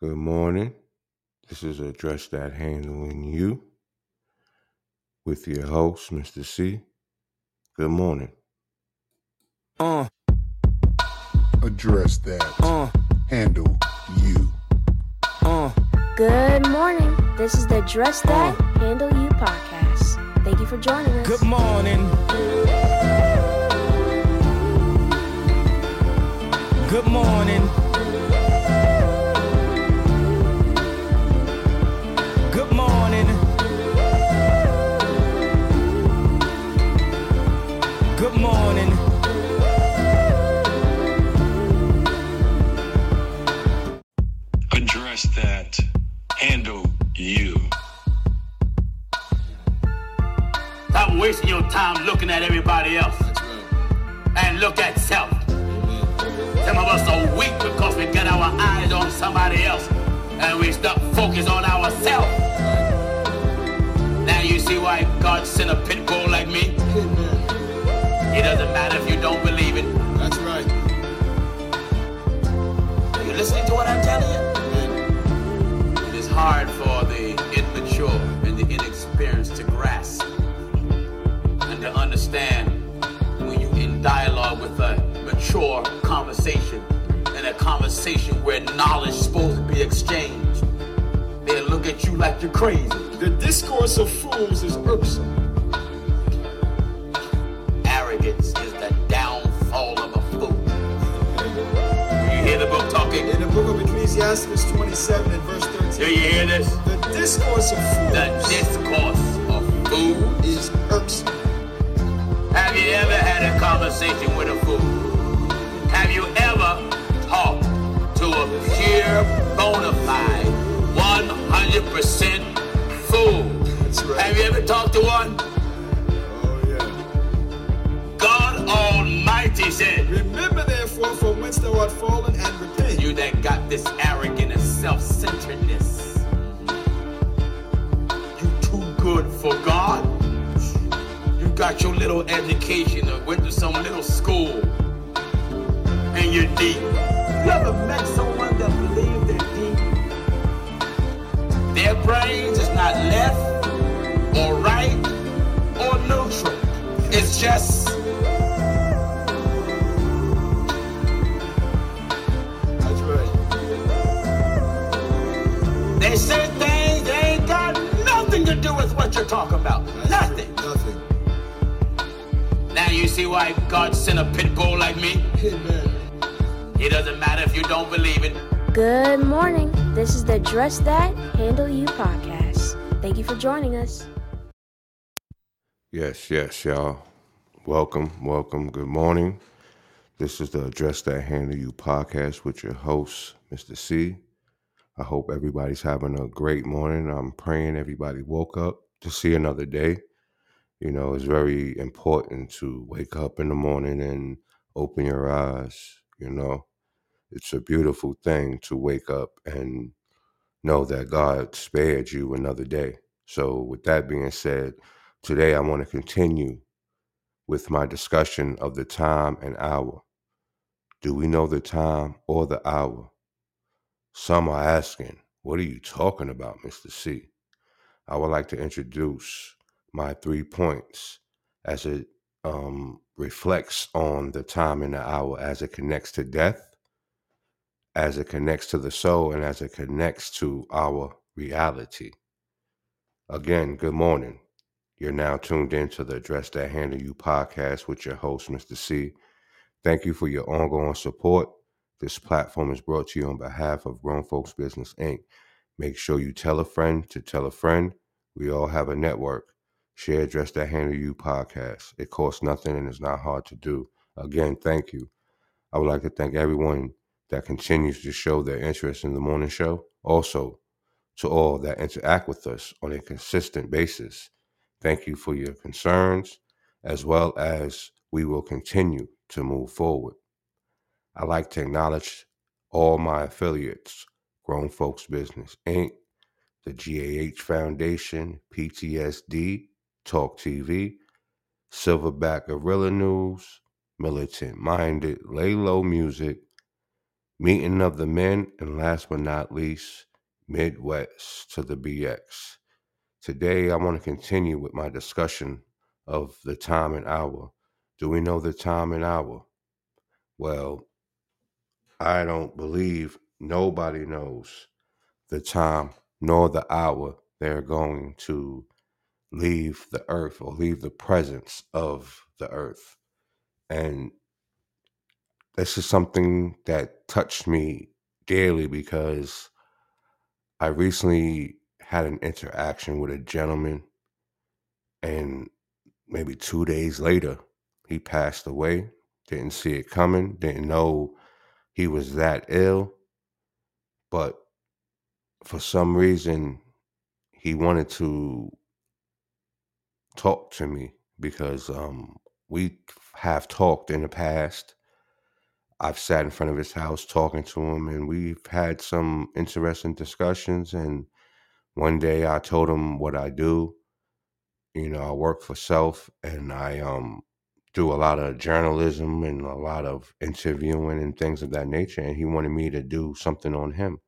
Good morning. This is Address That Handling You with your host, Mr. C. Good morning. Uh, address that. uh, Handle you. uh. Good morning. This is the Address That Handle You podcast. Thank you for joining us. Good morning. Good morning. Wasting your time looking at everybody else. And look at self. Some of us are weak because we got our eyes on somebody else and we stop focus on ourselves. Now you see why God sent a pit bull like me? It doesn't matter if you don't believe it. That's right. Are you listening to what I'm telling you? It is hard for the mature conversation and a conversation where knowledge is supposed to be exchanged. They look at you like you're crazy. The discourse of fools is irksome. Arrogance is the downfall of a fool. You hear the book talking? In the book of Ecclesiastes 27 and verse 13. Do you hear this? the discourse of fools. The discourse of fools. is irksome. Have you ever had a conversation with a fool? Bona fide, 100% fool? Right. Have you ever talked to one? Oh, yeah. God Almighty said, Remember therefore from whence thou art fallen and repent. You that got this arrogant and self centeredness, you too good for God. You got your little education or went to some little school, and you're deep. You ever met someone Their brains is not left or right or neutral. It's just That's right. They say things they ain't got nothing to do with what you're talking about. Nothing. Nothing. Now you see why God sent a pit bull like me? Amen. It doesn't matter if you don't believe it. Good morning. This is the Address That Handle You podcast. Thank you for joining us. Yes, yes, y'all. Welcome, welcome. Good morning. This is the Address That Handle You podcast with your host, Mr. C. I hope everybody's having a great morning. I'm praying everybody woke up to see another day. You know, it's very important to wake up in the morning and open your eyes. You know, it's a beautiful thing to wake up and know that God spared you another day. So, with that being said, today I want to continue with my discussion of the time and hour. Do we know the time or the hour? Some are asking, What are you talking about, Mr. C? I would like to introduce my three points as it um, reflects on the time and the hour, as it connects to death, as it connects to the soul, and as it connects to our reality. Again, good morning. You're now tuned in to the Address That Handle You podcast with your host, Mr. C. Thank you for your ongoing support. This platform is brought to you on behalf of Grown Folks Business Inc. Make sure you tell a friend to tell a friend. We all have a network. Share Address That Handle You podcast. It costs nothing and it's not hard to do. Again, thank you. I would like to thank everyone that continues to show their interest in the morning show. Also, to all that interact with us on a consistent basis. Thank you for your concerns, as well as we will continue to move forward. I'd like to acknowledge all my affiliates Grown Folks Business Inc., the GAH Foundation, PTSD, Talk TV, Silverback Gorilla News, Militant Minded, Laylo Music, meeting of the men, and last but not least, Midwest to the BX. Today, I want to continue with my discussion of the time and hour. Do we know the time and hour? Well, I don't believe nobody knows the time nor the hour they're going to leave the earth or leave the presence of the earth. And this is something that touched me daily because I recently had an interaction with a gentleman, and maybe two days later, he passed away. Didn't see it coming, didn't know he was that ill, but for some reason, he wanted to talk to me because um, we have talked in the past. I've sat in front of his house talking to him, and we've had some interesting discussions. And one day I told him what I do. You know, I work for self and I um do a lot of journalism and a lot of interviewing and things of that nature. And he wanted me to do something on him.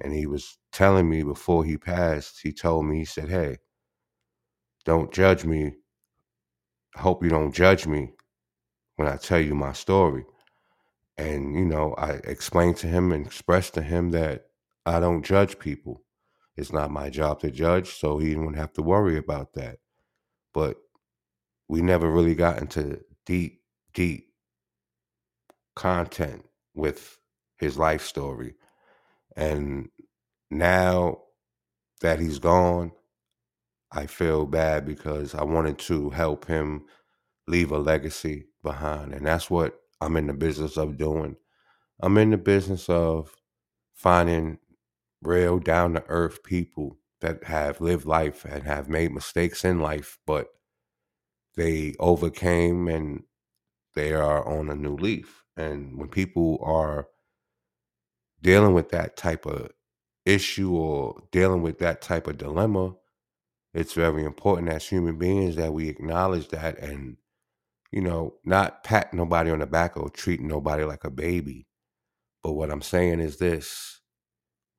And he was telling me before he passed, he told me, he said, Hey, don't judge me. I hope you don't judge me when I tell you my story. And, you know, I explained to him and expressed to him that I don't judge people. It's not my job to judge, so he didn't have to worry about that. But we never really got into deep, deep content with his life story. And now that he's gone, I feel bad because I wanted to help him leave a legacy behind. And that's what I'm in the business of doing. I'm in the business of finding real down to earth people that have lived life and have made mistakes in life, but they overcame and they are on a new leaf. And when people are dealing with that type of issue or dealing with that type of dilemma, it's very important as human beings that we acknowledge that and, you know, not pat nobody on the back or treat nobody like a baby. But what I'm saying is this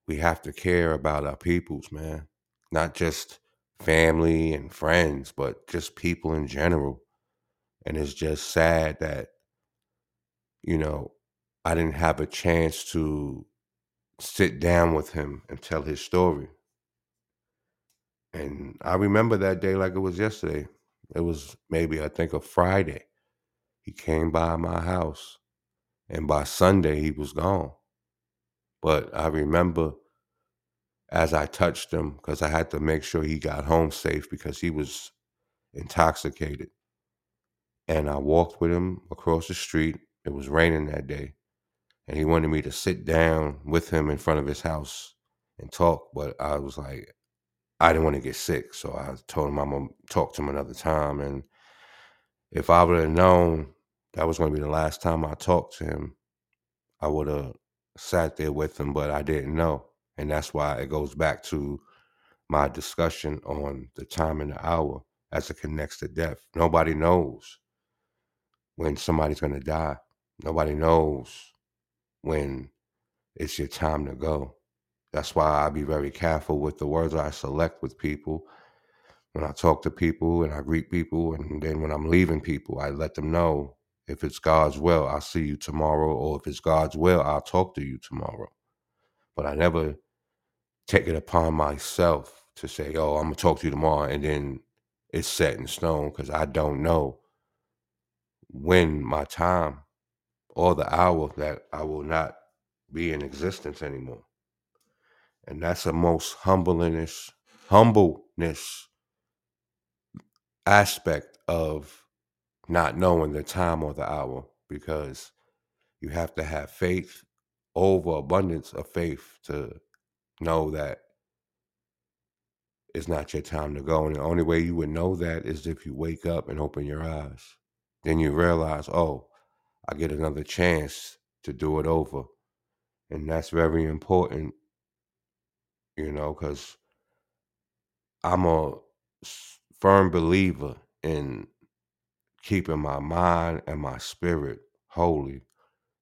we have to care about our peoples, man. Not just family and friends, but just people in general. And it's just sad that, you know, I didn't have a chance to sit down with him and tell his story. And I remember that day like it was yesterday. It was maybe, I think, a Friday. He came by my house, and by Sunday, he was gone. But I remember as I touched him, because I had to make sure he got home safe because he was intoxicated. And I walked with him across the street. It was raining that day. And he wanted me to sit down with him in front of his house and talk. But I was like, I didn't want to get sick. So I told him I'm to talk to him another time. And if I would have known that was going to be the last time I talked to him, I would have sat there with him, but I didn't know. And that's why it goes back to my discussion on the time and the hour as it connects to death. Nobody knows when somebody's going to die. Nobody knows when it's your time to go. That's why I be very careful with the words I select with people. When I talk to people and I greet people, and then when I'm leaving people, I let them know if it's God's will, I'll see you tomorrow, or if it's God's will, I'll talk to you tomorrow. But I never take it upon myself to say, oh, I'm going to talk to you tomorrow, and then it's set in stone because I don't know when my time or the hour that I will not be in existence anymore. And that's the most humbleness, humbleness aspect of not knowing the time or the hour because you have to have faith over abundance of faith to know that it's not your time to go. And the only way you would know that is if you wake up and open your eyes. Then you realize, oh, I get another chance to do it over. And that's very important, you know, because I'm a firm believer in keeping my mind and my spirit holy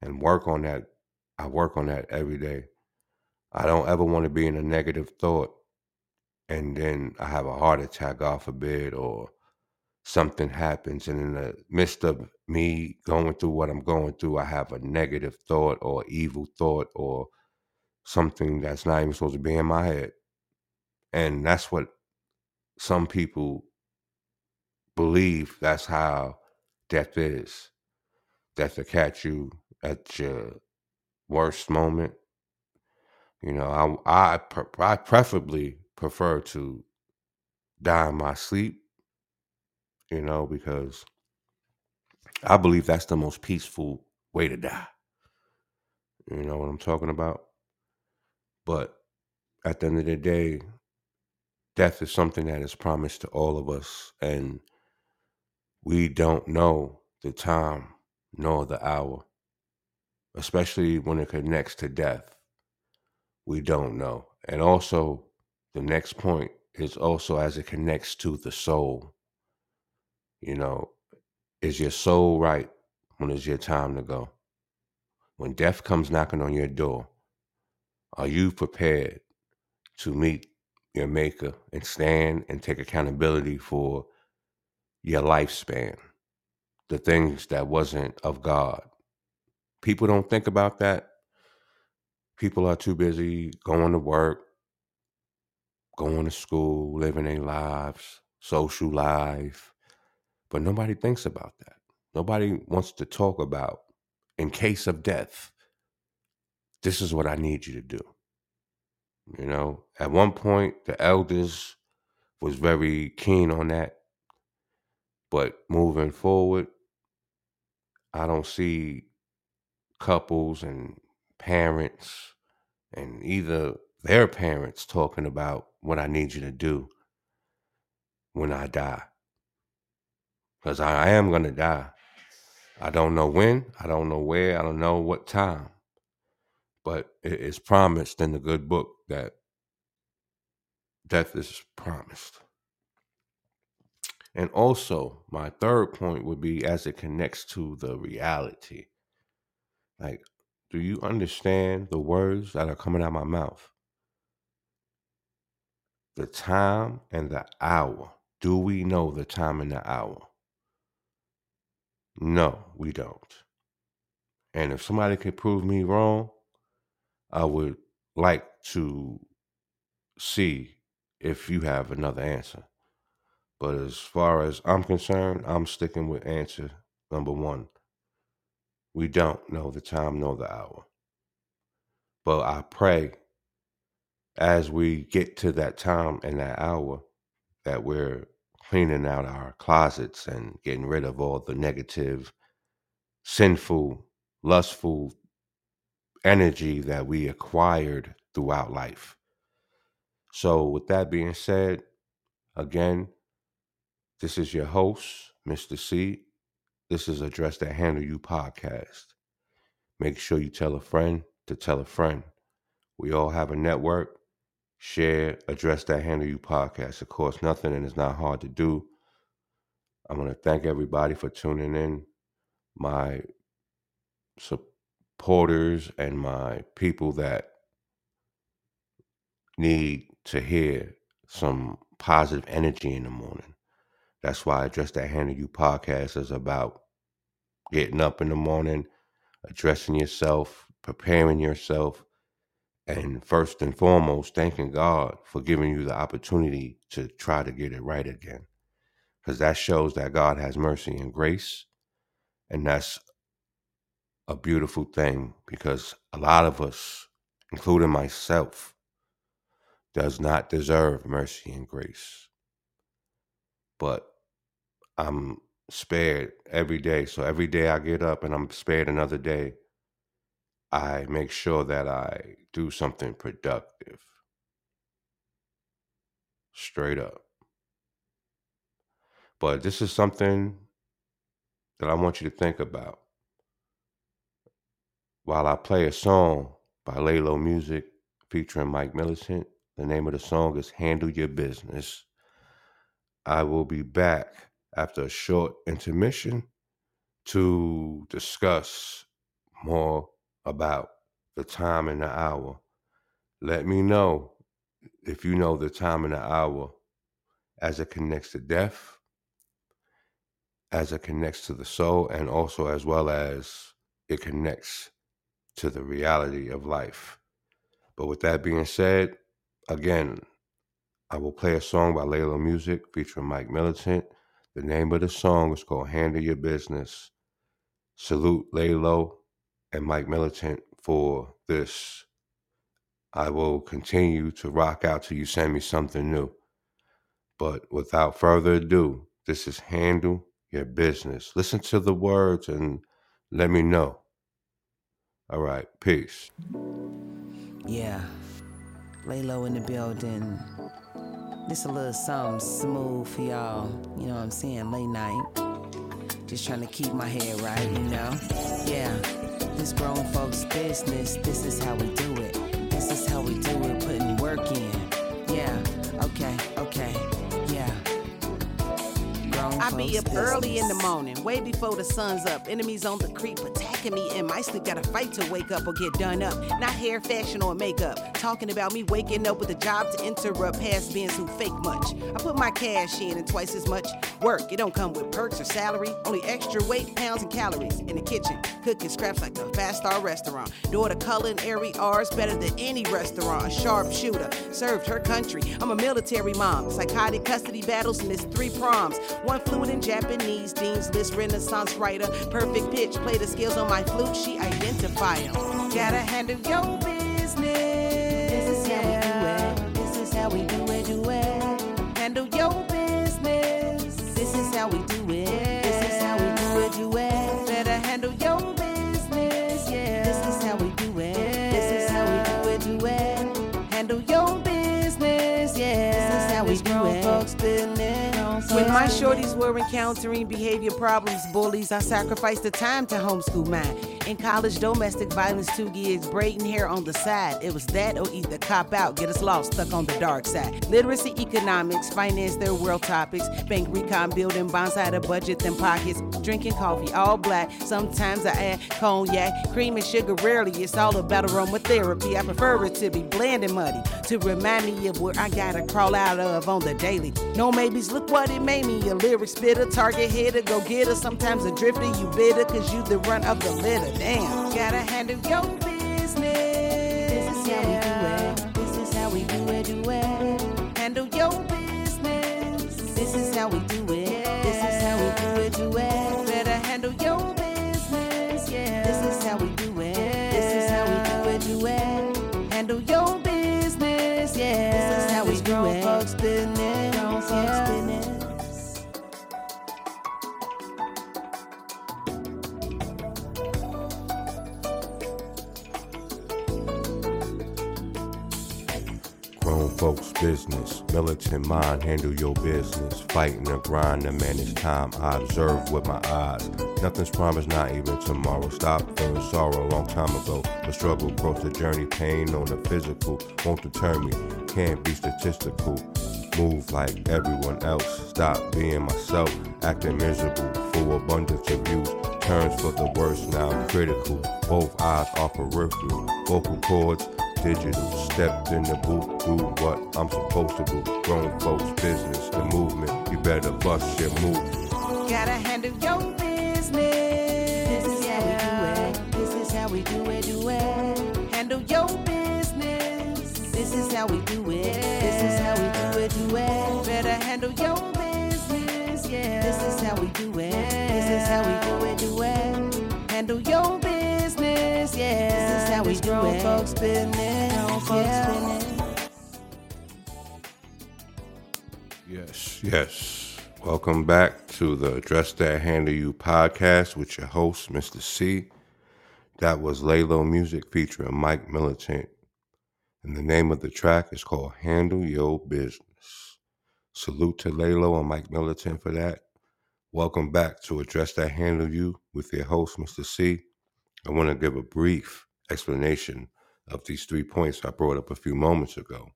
and work on that I work on that every day. I don't ever want to be in a negative thought and then I have a heart attack, God forbid, or something happens. And in the midst of me going through what I'm going through, I have a negative thought or evil thought or something that's not even supposed to be in my head. And that's what some people believe that's how death is. Death will catch you at your worst moment. You know, I I, I preferably prefer to die in my sleep. You know, because I believe that's the most peaceful way to die. You know what I'm talking about? But at the end of the day, death is something that is promised to all of us, and we don't know the time nor the hour, especially when it connects to death. We don't know. And also, the next point is also as it connects to the soul. You know, is your soul right when it's your time to go? When death comes knocking on your door, are you prepared to meet your maker and stand and take accountability for your lifespan? The things that wasn't of God. People don't think about that. People are too busy going to work, going to school, living their lives, social life. But nobody thinks about that. Nobody wants to talk about, in case of death, this is what I need you to do. You know, at one point, the elders was very keen on that. But moving forward, I don't see couples and parents and either their parents talking about what I need you to do when I die. Because I am going to die. I don't know when, I don't know where, I don't know what time. But it is promised in the good book that death is promised. And also, my third point would be as it connects to the reality. Like, do you understand the words that are coming out of my mouth? The time and the hour. Do we know the time and the hour? No, we don't. And if somebody could prove me wrong, I would like to see if you have another answer. But as far as I'm concerned, I'm sticking with answer number one. We don't know the time nor the hour. But I pray as we get to that time and that hour that we're cleaning out our closets and getting rid of all the negative, sinful, lustful energy that we acquired throughout life. So, with that being said, again, this is your host, Mr. C. This is Address That Handle You podcast. Make sure you tell a friend to tell a friend. We all have a network. Share, address that handle you podcast. Of course, nothing and it's not hard to do. I want to thank everybody for tuning in. My supporters and my people that need to hear some positive energy in the morning. That's why I Address That Handle You podcast is about getting up in the morning, addressing yourself, preparing yourself, and first and foremost, thanking God for giving you the opportunity to try to get it right again. Because that shows that God has mercy and grace. And that's a beautiful thing because a lot of us, including myself, does not deserve mercy and grace. But I'm spared every day. So every day I get up and I'm spared another day, I make sure that I do something productive. Straight up. But this is something that I want you to think about. While I play a song by Laylo Music featuring Mike Militant, the name of the song is Handle Your Business. I will be back after a short intermission to discuss more about the time and the hour. Let me know if you know the time and the hour as it connects to death, as it connects to the soul, and also as well as it connects to the reality of life. But with that being said, again, I will play a song by Laylo Music featuring Mike Militant. The name of the song is called Handle Your Business. Salute Laylo and Mike Militant for this. I will continue to rock out till you send me something new. But without further ado, this is Handle Your Business. Listen to the words and let me know. All right, peace. Yeah. Lay low in the building. This a little something smooth for y'all. You know what I'm saying? Late night. Just trying to keep my head right, you know? Yeah. This grown folks business. This is how we do it. This is how we do it, folks up early in the morning, way before the sun's up. Enemies on the creep attacking me in my sleep. Gotta fight to wake up or get done up. Not hair, fashion, or makeup. Talking about me waking up with a job to interrupt past beings who fake much. I put my cash in and twice as much work. It don't come with perks or salary, only extra weight, pounds, and calories. In the kitchen, cooking scraps like a fast star restaurant. Daughter culinary R's better than any restaurant. A sharpshooter served her country. I'm a military mom. Psychotic custody battles it's three proms. One fluent in Japanese, Dean's List Renaissance writer. Perfect pitch, play the scales on my flute. She identify 'em. Gotta handle your business. This is how we do it. This is how we do it, my shorties were encountering behavior problems, bullies, I sacrificed the time to homeschool mine. In college, domestic violence, two gigs, braiding hair on the side. It was that or either cop out, get us lost, stuck on the dark side. Literacy, economics, finance, their world topics. Bank recon, building bonds, bonsai to budget them pockets. Drinking coffee, all black. Sometimes I add cognac, cream and sugar rarely. It's all about aromatherapy. I prefer it to be bland and muddy to remind me of where I gotta crawl out of on the daily. No maybes, look what it made me. A lyric spitter, target hitter, go getter. Sometimes a drifter, you bitter, cause you the run of the litter. Damn, gotta handle your business. This is how we do it. This is how we do it, do it. Handle your business. This is how we do it. This is how we do it, do it. Better handle your business, yeah. This is how we do it. This is how we do it, do it. Handle your business, yeah. This is how we do it. Folks business, business, militant mind, handle your business. Fighting the grind to manage time, I observe with my eyes. Nothing's promised, not even tomorrow. Stop feeling sorrow a long time ago. The struggle, growth, the journey, pain on the physical won't deter me. Can't be statistical. Move like everyone else. Stop being myself, acting miserable. Full abundance of views. Turns for the worst now critical. Both eyes are peripheral. Vocal cords digital. Stepped in the booth, do what I'm supposed to do. Grown folks' business, the movement. You better bust your move. Gotta handle your business. This is how we do it. This is how we do it, do it. Handle your business. This is how we do it. This is how we do it, do it. Better handle your business, yeah. This is how we do it. This is how we do it, do it. Handle your business, yeah. This is how we do it. Folks business, grown folks business. Yes, yes. Welcome back to the Address That Handle You podcast with your host, Mr. C. That was Laylo Music featuring Mike Militant. And the name of the track is called Handle Your Business. Salute to Laylo and Mike Militant for that. Welcome back to Address That Handle You with your host, Mr. C. I want to give a brief explanation of these three points I brought up a few moments ago.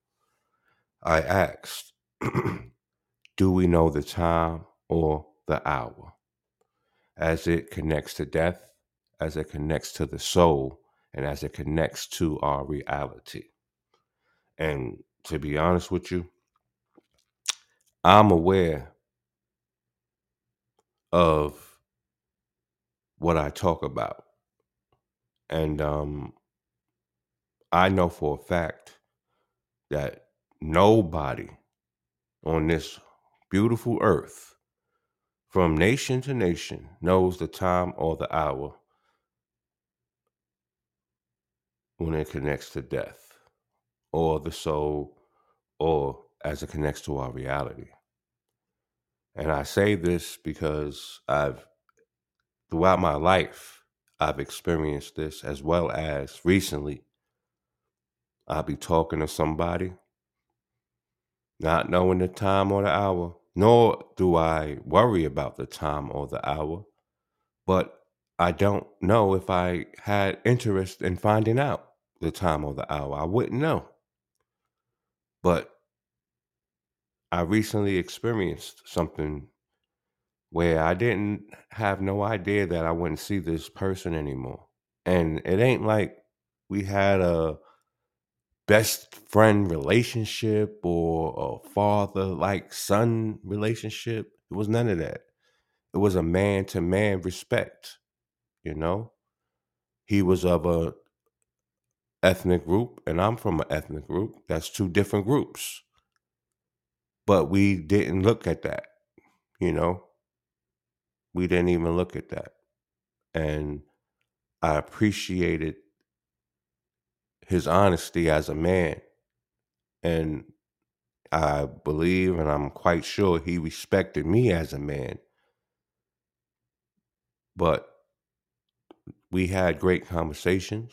I asked, do we know the time or the hour? As it connects to death, as it connects to the soul, and as it connects to our reality. And to be honest with you, I'm aware of what I talk about. And um, I know for a fact that nobody on this beautiful earth, from nation to nation, knows the time or the hour when it connects to death or the soul or as it connects to our reality. And I say this because I've, throughout my life, I've experienced this as well as recently. I'll be talking to somebody, not knowing the time or the hour, nor do I worry about the time or the hour, but I don't know if I had interest in finding out the time or the hour. I wouldn't know. But I recently experienced something where I didn't have no idea that I wouldn't see this person anymore. And it ain't like we had a best friend relationship or a father like son relationship. It was none of that. It was a man to man respect, you know? He was of a ethnic group and I'm from an ethnic group. That's two different groups. But we didn't look at that, you know? We didn't even look at that. And I appreciated his honesty as a man. And I believe and I'm quite sure he respected me as a man. But we had great conversations.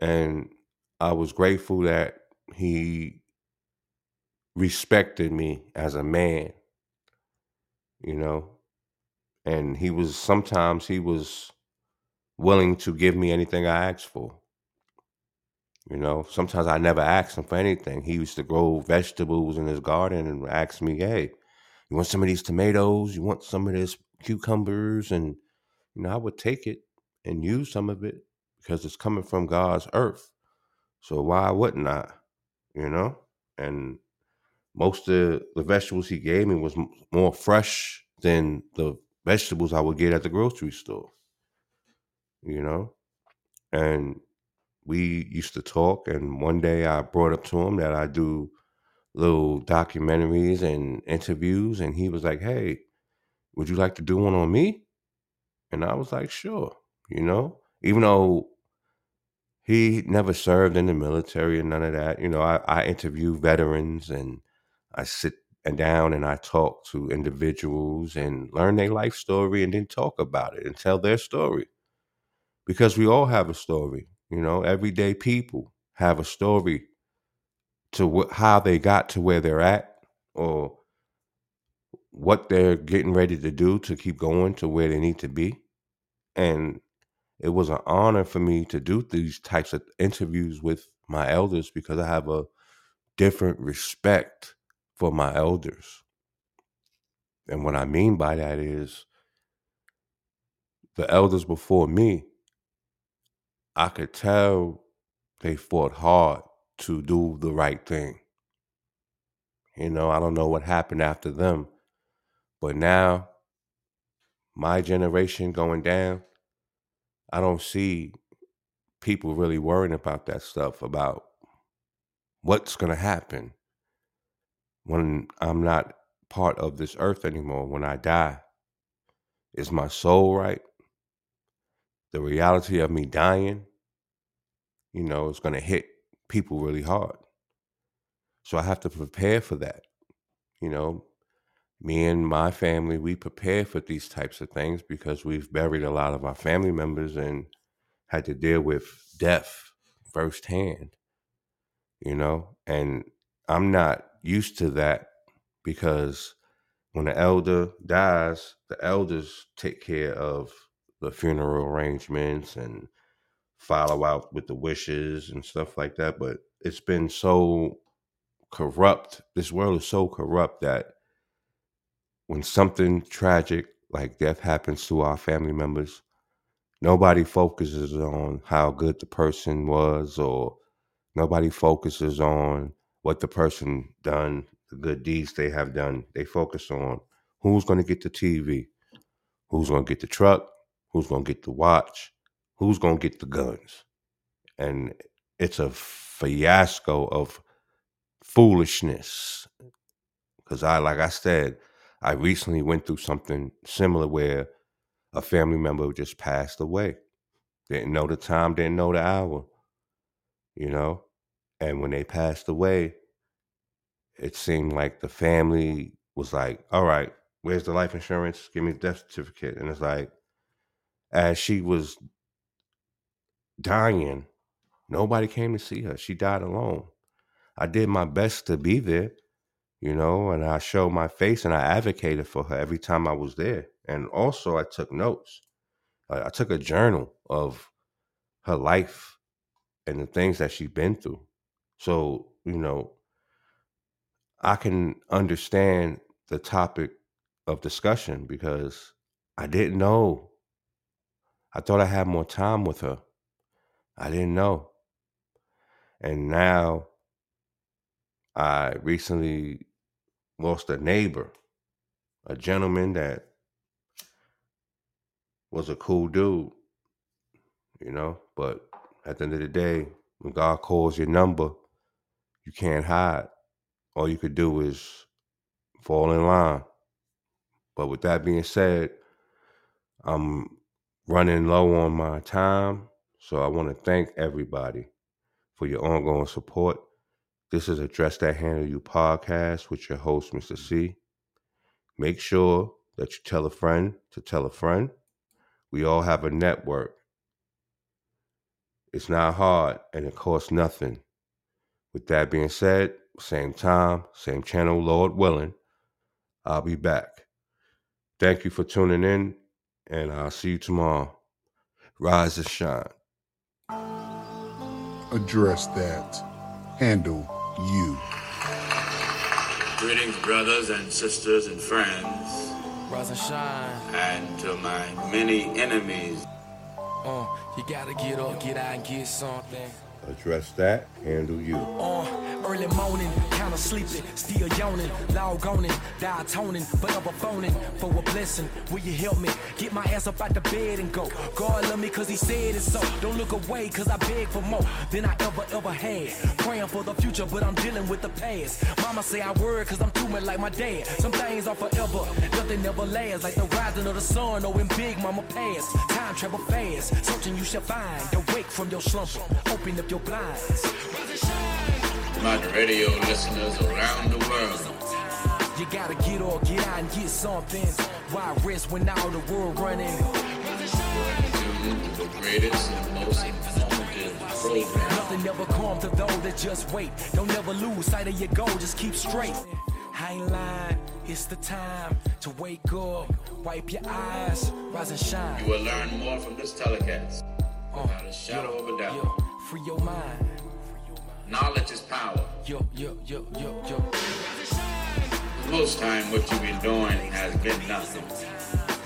And I was grateful that he respected me as a man, you know. And he was sometimes he was willing to give me anything I asked for. You know, sometimes I never asked him for anything. He used to grow vegetables in his garden and ask me, "Hey, you want some of these tomatoes? You want some of this cucumbers?" And you know, I would take it and use some of it because it's coming from God's earth. So why wouldn't I? You know, and most of the vegetables he gave me was m- more fresh than the vegetables I would get at the grocery store. You know, and we used to talk. And one day I brought up to him that I do little documentaries and interviews, and he was like, "Hey, would you like to do one on me?" And I was like, "Sure." You know, even though he never served in the military and none of that. You know, I, I interview veterans and I sit and down and I talk to individuals and learn their life story and then talk about it and tell their story. Because we all have a story, you know, everyday people have a story to wh- how they got to where they're at or what they're getting ready to do to keep going to where they need to be. And it was an honor for me to do these types of interviews with my elders because I have a different respect for my elders. And what I mean by that is the elders before me, I could tell they fought hard to do the right thing. You know, I don't know what happened after them, but now my generation going down, I don't see people really worrying about that stuff about what's going to happen when I'm not part of this earth anymore, when I die. Is my soul right? The reality of me dying, you know, is going to hit people really hard. So I have to prepare for that. You know, me and my family, we prepare for these types of things because we've buried a lot of our family members and had to deal with death firsthand, you know, and I'm not used to that because when the elder dies, the elders take care of the funeral arrangements and follow out with the wishes and stuff like that. But it's been so corrupt. This world is so corrupt that when something tragic like death happens to our family members, nobody focuses on how good the person was or nobody focuses on what the person done the good deeds they have done they focus on who's going to get the tv who's going to get the truck who's going to get the watch who's going to get the guns. And it's a fiasco of foolishness. Because i like i said i recently went through something similar where a family member just passed away. Didn't know the time didn't know the hour you know and when they passed away it seemed like the family was like all right where's the life insurance? Give me the death certificate. And it's like as she was dying nobody came to see her. She died alone. I did my best to be there you know and i showed my face and i advocated for her every time i was there. And also i took notes. I, I took a journal of her life and the things that she's been through so you know i can understand the topic of discussion because i didn't know i thought i had more time with her i didn't know and now i recently lost a neighbor a gentleman that was a cool dude, you know. But at the end of the day, when God calls your number, you can't hide. All you could do is fall in line. But with that being said, I'm running low on my time. So I want to thank everybody for your ongoing support. This is Address That Handle You podcast with your host, Mr. C. Make sure that you tell a friend to tell a friend. We all have a network. It's not hard and it costs nothing. With that being said, same time, same channel, Lord willing, I'll be back. Thank you for tuning in, and I'll see you tomorrow. Rise and shine. Address that. Handle you. Greetings, brothers and sisters and friends, Rise and shine. and to my many enemies. Uh, you gotta get up, get out, and get something. Address that, handle you. Uh, early morning, kinda sleepy, still yawning, log on it, die toning, forever phoning for a blessing. Will you help me get my ass up out the bed and go? God love me cause he said it so. Don't look away cause I beg for more than I ever, ever had. Praying for the future, but I'm dealing with the past. Mama say I worry cause I'm much like my dad. Some things are forever, nothing ever lasts. Like the rising of the sun, or when big mama passed. Time travel fast, searching you shall find. Awake from your slumber, open up your blinds. My radio listeners around the world. You gotta get or get out and get something. Why rest when all the world running? The greatest and most informative program. Nothing ever come to those that just wait. Don't ever lose sight of your goal, just keep straight. I ain't lying, it's the time to wake up, wipe your eyes, rise and shine. You will learn more from this telecast. Uh, Without a shadow of a doubt. free your mind. Knowledge is power. Yo, yo, yo, yo, yo. Most time, what you've been doing has been nothing.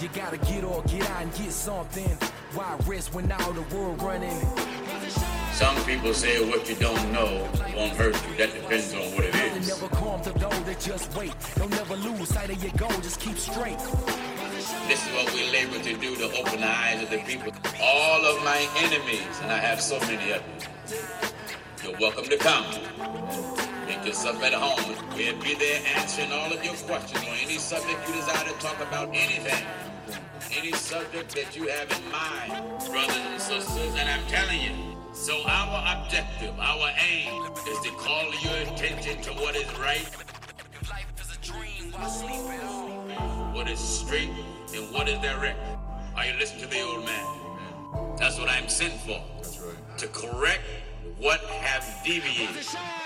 You gotta get or get out and get something. Why risk when all the world running? Some people say what you don't know won't hurt you. That depends on what it is. Never come to those that just wait. Don't never lose sight of your goal, just keep straight. This is what we labor to do to open the eyes of the people. All of my enemies, and I have so many of them. You're welcome to come. Make yourself at home. We'll be there answering all of your questions on any subject you desire to talk about, anything. Any subject that you have in mind, brothers and sisters, and I'm telling you. So our objective, our aim, is to call your attention to what is right, Life is a dream while sleeping. what is straight, and what is direct. Are you listening to the old man? That's what I'm sent for. That's right. To correct what have deviated.